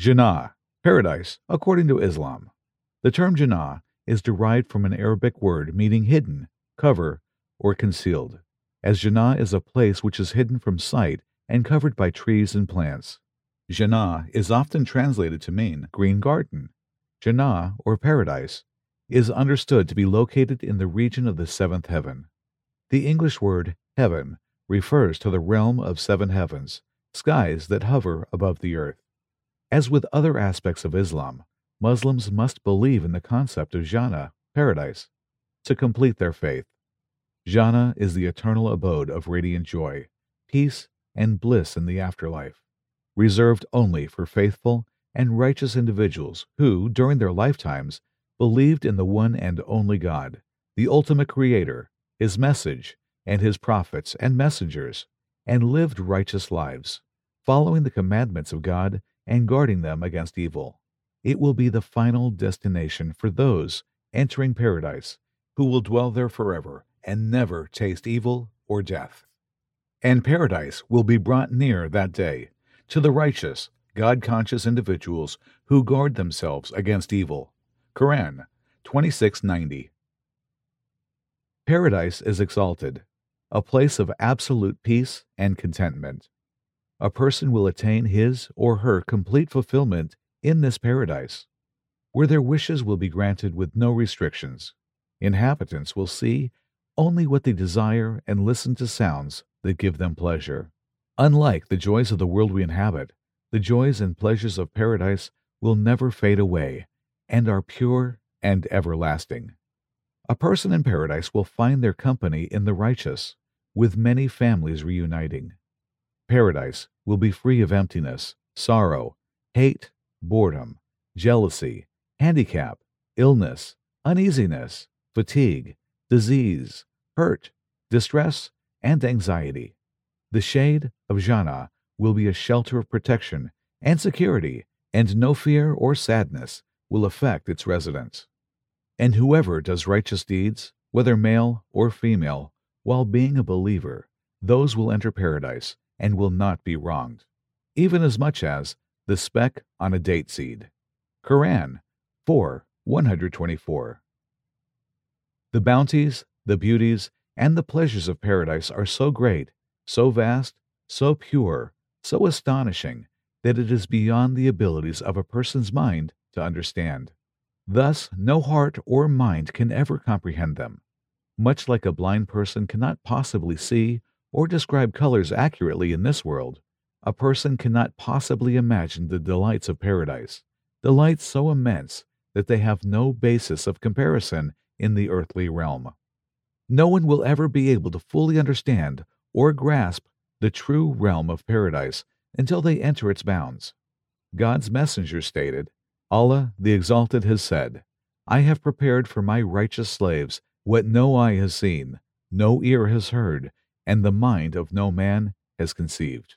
Jannah, paradise, according to Islam. The term Jannah is derived from an Arabic word meaning hidden, cover, or concealed, as Jannah is a place which is hidden from sight and covered by trees and plants. Jannah is often translated to mean green garden. Jannah, or paradise, is understood to be located in the region of the seventh heaven. The English word heaven refers to the realm of seven heavens, skies that hover above the earth. As with other aspects of Islam, Muslims must believe in the concept of Jannah, paradise, to complete their faith. Jannah is the eternal abode of radiant joy, peace, and bliss in the afterlife, reserved only for faithful and righteous individuals who, during their lifetimes, believed in the one and only God, the ultimate Creator, His message, and His prophets and messengers, and lived righteous lives, following the commandments of God and guarding them against evil. It will be the final destination for those entering paradise who will dwell there forever and never taste evil or death. And paradise will be brought near that day to the righteous, God conscious individuals who guard themselves against evil. Quran 2690. Paradise is exalted, a place of absolute peace and contentment. A person will attain his or her complete fulfillment in this paradise, where their wishes will be granted with no restrictions. Inhabitants will see only what they desire and listen to sounds that give them pleasure. Unlike the joys of the world we inhabit, the joys and pleasures of paradise will never fade away and are pure and everlasting. A person in paradise will find their company in the righteous, with many families reuniting. Paradise will be free of emptiness, sorrow, hate, boredom, jealousy, handicap, illness, uneasiness, fatigue, disease, hurt, distress, and anxiety. The shade of Jannah will be a shelter of protection and security, and no fear or sadness will affect its residents. And whoever does righteous deeds, whether male or female, while being a believer, those will enter paradise and will not be wronged, even as much as the speck on a date seed. Quran 4 124. The bounties, the beauties, and the pleasures of paradise are so great, so vast, so pure, so astonishing, that it is beyond the abilities of a person's mind to understand. Thus, no heart or mind can ever comprehend them. Much like a blind person cannot possibly see or describe colors accurately in this world, a person cannot possibly imagine the delights of paradise, delights so immense that they have no basis of comparison in the earthly realm. No one will ever be able to fully understand or grasp the true realm of paradise until they enter its bounds. God's messenger stated, Allah the Exalted has said, I have prepared for my righteous slaves what no eye has seen, no ear has heard, and the mind of no man has conceived.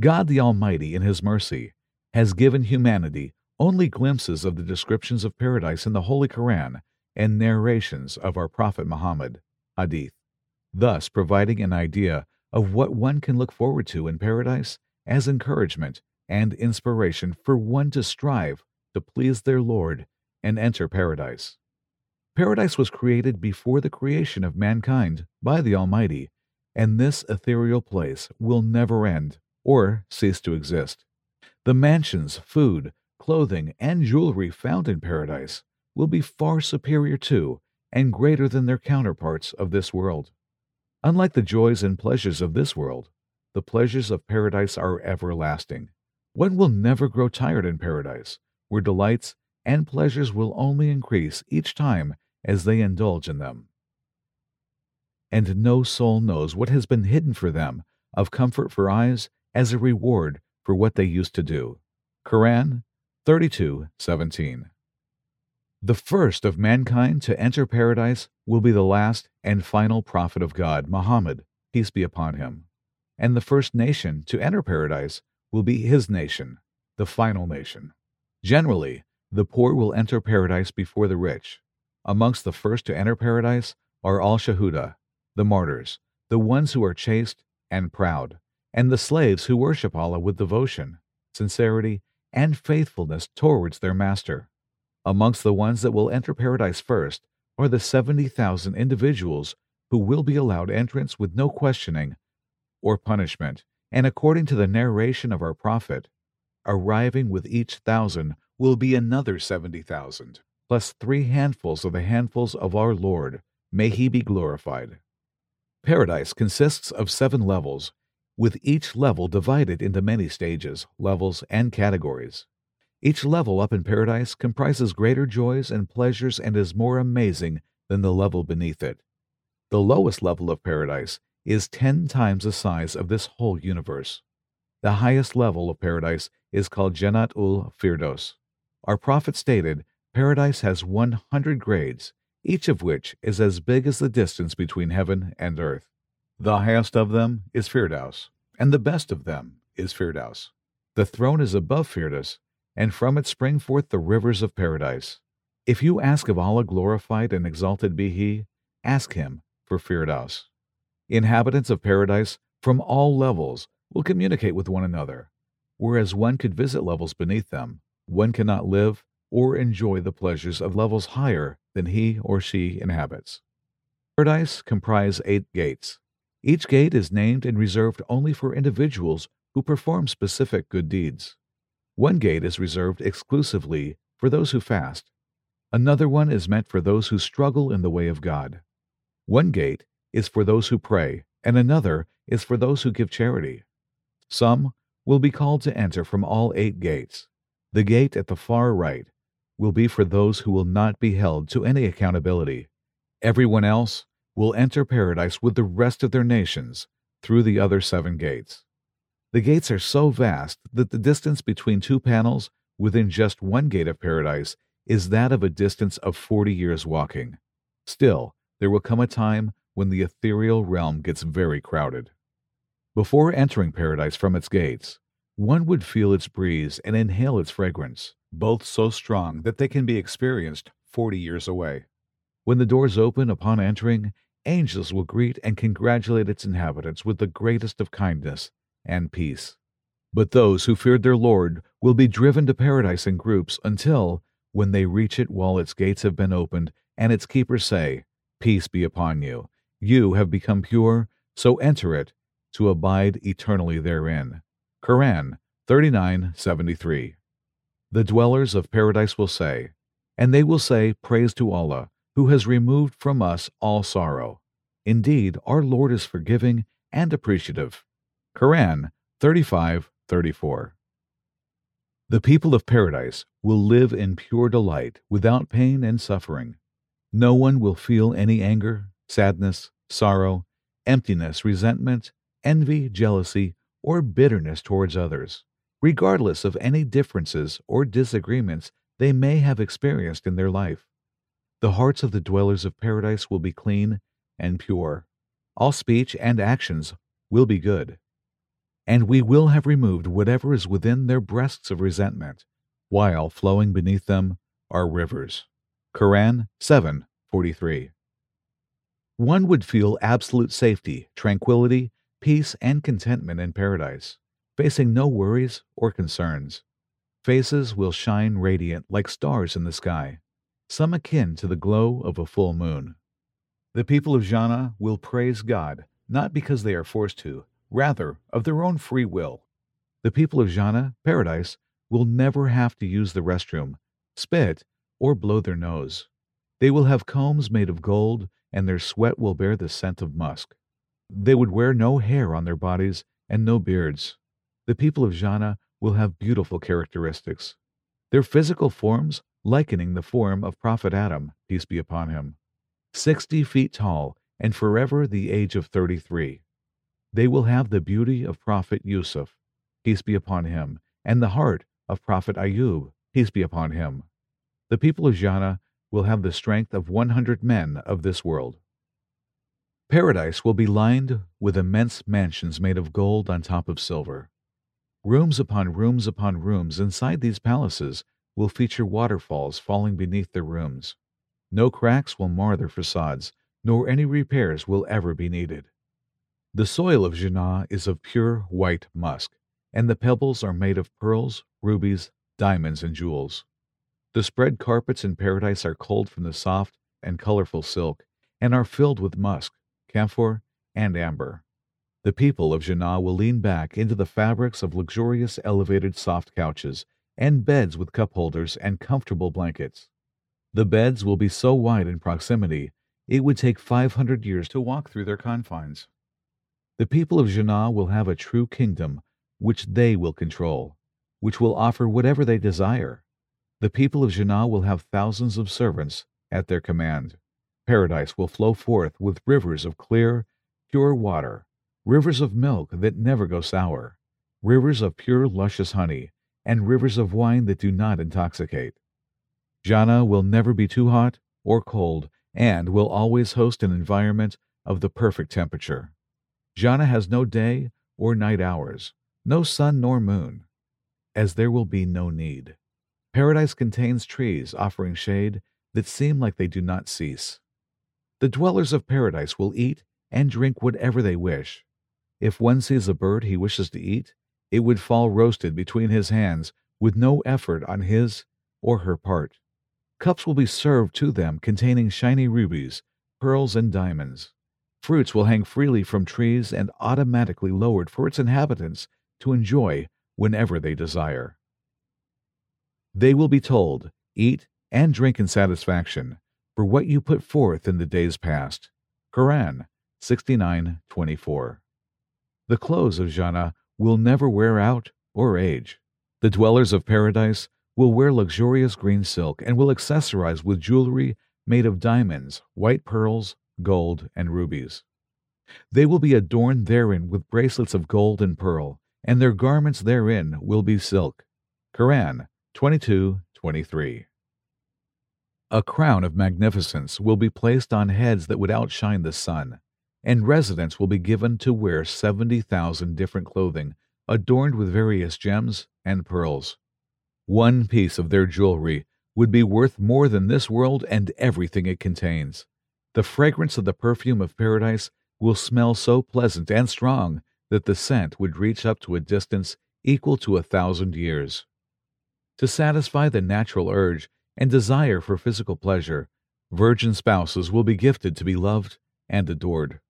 God the Almighty, in His mercy, has given humanity only glimpses of the descriptions of paradise in the Holy Koran and narrations of our Prophet Muhammad, Hadith, thus providing an idea of what one can look forward to in paradise as encouragement and inspiration for one to strive to please their Lord and enter paradise. Paradise was created before the creation of mankind by the Almighty, and this ethereal place will never end or cease to exist. The mansions, food, clothing, and jewelry found in paradise will be far superior to and greater than their counterparts of this world. Unlike the joys and pleasures of this world, the pleasures of paradise are everlasting. One will never grow tired in paradise, where delights and pleasures will only increase each time as they indulge in them. And no soul knows what has been hidden for them of comfort for eyes as a reward for what they used to do. Quran 32:17. The first of mankind to enter paradise will be the last and final prophet of God, Muhammad, peace be upon him. And the first nation to enter paradise will be his nation, the final nation. Generally, the poor will enter paradise before the rich. Amongst the first to enter paradise are al Shahuda, the martyrs, the ones who are chaste and proud, and the slaves who worship Allah with devotion, sincerity, and faithfulness towards their master. Amongst the ones that will enter paradise first are the 70,000 individuals who will be allowed entrance with no questioning or punishment, and according to the narration of our prophet, arriving with each thousand will be another 70,000, plus three handfuls of the handfuls of our Lord. May he be glorified. Paradise consists of seven levels, with each level divided into many stages, levels, and categories. Each level up in paradise comprises greater joys and pleasures and is more amazing than the level beneath it. The lowest level of paradise is ten times the size of this whole universe. The highest level of paradise is called Jannat ul Firdaus. Our prophet stated paradise has 100 grades, each of which is as big as the distance between heaven and earth. The highest of them is Firdaus, and the best of them is Firdaus. The throne is above Firdaus, and from it spring forth the rivers of paradise. If you ask of Allah glorified and exalted be He, ask Him for Firdaus. Inhabitants of paradise from all levels will communicate with one another, whereas one could visit levels beneath them. One cannot live or enjoy the pleasures of levels higher than he or she inhabits. Paradise comprise eight gates. Each gate is named and reserved only for individuals who perform specific good deeds. One gate is reserved exclusively for those who fast. Another one is meant for those who struggle in the way of God. One gate is for those who pray, and another is for those who give charity. Some will be called to enter from all eight gates. The gate at the far right will be for those who will not be held to any accountability. Everyone else will enter paradise with the rest of their nations through the other seven gates. The gates are so vast that the distance between two panels within just one gate of paradise is that of a distance of 40 years walking. Still, there will come a time when the ethereal realm gets very crowded. Before entering paradise from its gates, one would feel its breeze and inhale its fragrance, both so strong that they can be experienced 40 years away. When the doors open upon entering, angels will greet and congratulate its inhabitants with the greatest of kindness and peace. But those who feared their Lord will be driven to paradise in groups until, when they reach it while its gates have been opened, and its keepers say, Peace be upon you, you have become pure, so enter it, to abide eternally therein. Quran 39:73. The dwellers of paradise will say, and they will say, Praise to Allah, who has removed from us all sorrow. Indeed, our Lord is forgiving and appreciative. Quran 35:34. The people of paradise will live in pure delight without pain and suffering. No one will feel any anger, sadness, sorrow, emptiness, resentment, envy, jealousy, or bitterness towards others, regardless of any differences or disagreements they may have experienced in their life. The hearts of the dwellers of paradise will be clean and pure. All speech and actions will be good. And we will have removed whatever is within their breasts of resentment, while flowing beneath them are rivers. Quran 7:43. One would feel absolute safety, tranquility, peace, and contentment in paradise, facing no worries or concerns. Faces will shine radiant like stars in the sky, some akin to the glow of a full moon. The people of Jannah will praise God, not because they are forced to, rather of their own free will. The people of Jannah, paradise, will never have to use the restroom, spit, or blow their nose. They will have combs made of gold, and their sweat will bear the scent of musk. They would wear no hair on their bodies and no beards. The people of Jannah will have beautiful characteristics. Their physical forms likening the form of Prophet Adam, peace be upon him, sixty feet tall and forever the age of thirty three. They will have the beauty of Prophet Yusuf, peace be upon him, and the heart of Prophet Ayub, peace be upon him. The people of Jannah will have the strength of one hundred men of this world. Paradise will be lined with immense mansions made of gold on top of silver. Rooms upon rooms upon rooms inside these palaces will feature waterfalls falling beneath their rooms. No cracks will mar their facades, nor any repairs will ever be needed. The soil of Jannah is of pure white musk, and the pebbles are made of pearls, rubies, diamonds, and jewels. The spread carpets in paradise are culled from the soft and colorful silk, and are filled with musk, camphor, and amber. The people of Jannah will lean back into the fabrics of luxurious elevated soft couches, and beds with cup holders and comfortable blankets. The beds will be so wide in proximity, it would take 500 years to walk through their confines. The people of Jannah will have a true kingdom which they will control, which will offer whatever they desire. The people of Jannah will have thousands of servants at their command. Paradise will flow forth with rivers of clear, pure water, rivers of milk that never go sour, rivers of pure, luscious honey, and rivers of wine that do not intoxicate. Jannah will never be too hot or cold and will always host an environment of the perfect temperature. Jannah has no day or night hours, no sun nor moon, as there will be no need. Paradise contains trees offering shade that seem like they do not cease. The dwellers of paradise will eat and drink whatever they wish. If one sees a bird he wishes to eat, it would fall roasted between his hands with no effort on his or her part. Cups will be served to them containing shiny rubies, pearls, and diamonds. Fruits will hang freely from trees and automatically lowered for its inhabitants to enjoy whenever they desire. They will be told, Eat and drink in satisfaction for what you put forth in the days past. Quran 69:24. The clothes of Jannah will never wear out or age. The dwellers of paradise will wear luxurious green silk and will accessorize with jewelry made of diamonds, white pearls, gold, and rubies. They will be adorned therein with bracelets of gold and pearl, and their garments therein will be silk. Quran 22:23. A crown of magnificence will be placed on heads that would outshine the sun, and residents will be given to wear 70,000 different clothing adorned with various gems and pearls. One piece of their jewelry would be worth more than this world and everything it contains. The fragrance of the perfume of paradise will smell so pleasant and strong that the scent would reach up to a distance equal to a thousand years. To satisfy the natural urge and desire for physical pleasure, virgin spouses will be gifted to be loved and adored.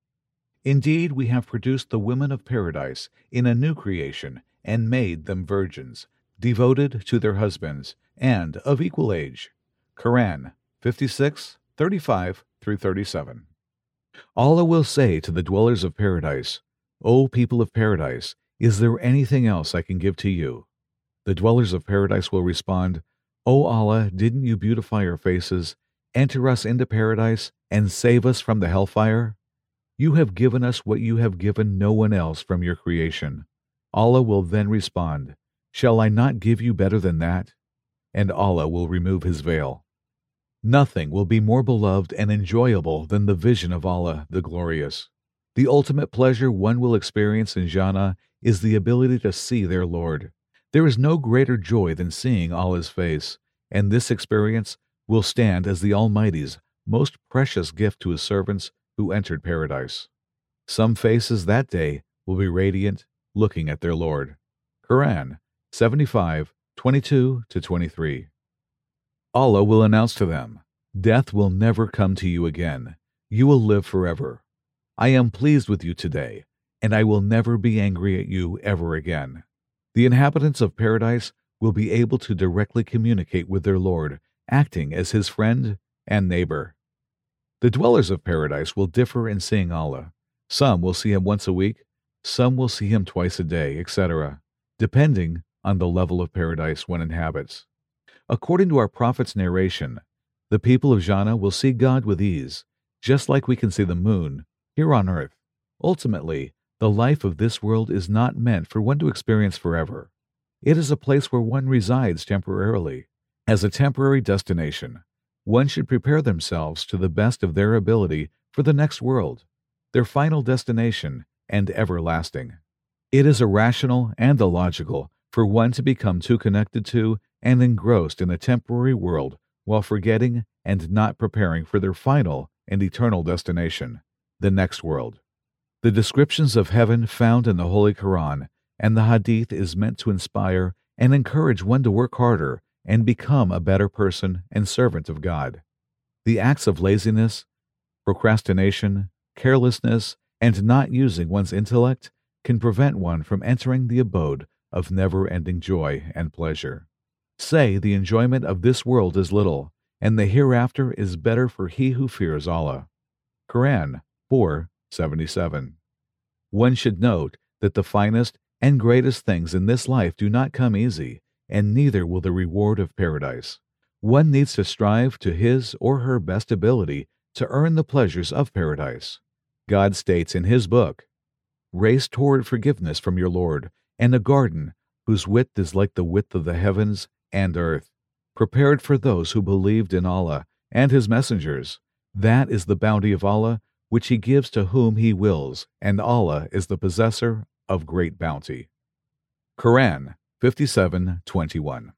Indeed, we have produced the women of paradise in a new creation and made them virgins, devoted to their husbands, and of equal age. Quran 56, 35 through 37. Allah will say to the dwellers of paradise, O people of paradise, is there anything else I can give to you? The dwellers of paradise will respond, O Allah, didn't you beautify our faces, enter us into paradise, and save us from the hellfire? You have given us what you have given no one else from your creation. Allah will then respond, Shall I not give you better than that? And Allah will remove his veil. Nothing will be more beloved and enjoyable than the vision of Allah the Glorious. The ultimate pleasure one will experience in Jannah is the ability to see their Lord. There is no greater joy than seeing Allah's face, and this experience will stand as the Almighty's most precious gift to his servants who entered paradise. Some faces that day will be radiant, looking at their Lord. Quran 75, 22 to 23. Allah will announce to them, Death will never come to you again. You will live forever. I am pleased with you today, and I will never be angry at you ever again. The inhabitants of paradise will be able to directly communicate with their Lord, acting as his friend and neighbor. The dwellers of paradise will differ in seeing Allah. Some will see him once a week, some will see him twice a day, etc., depending on the level of paradise one inhabits. According to our prophet's narration, the people of Jannah will see God with ease, just like we can see the moon here on earth. Ultimately, the life of this world is not meant for one to experience forever. It is a place where one resides temporarily. As a temporary destination, one should prepare themselves to the best of their ability for the next world, their final destination, and everlasting. It is irrational and illogical for one to become too connected to and engrossed in a temporary world while forgetting and not preparing for their final and eternal destination, the next world. The descriptions of heaven found in the Holy Quran and the Hadith is meant to inspire and encourage one to work harder and become a better person and servant of God. The acts of laziness, procrastination, carelessness, and not using one's intellect can prevent one from entering the abode of never ending joy and pleasure. Say the enjoyment of this world is little, and the hereafter is better for he who fears Allah. Quran 4:77. One should note that the finest and greatest things in this life do not come easy, and neither will the reward of paradise. One needs to strive to his or her best ability to earn the pleasures of paradise. God states in his book, Race toward forgiveness from your Lord, and a garden whose width is like the width of the heavens and earth, prepared for those who believed in Allah and His messengers. That is the bounty of Allah, which He gives to whom He wills, and Allah is the possessor of great bounty. Quran 57:21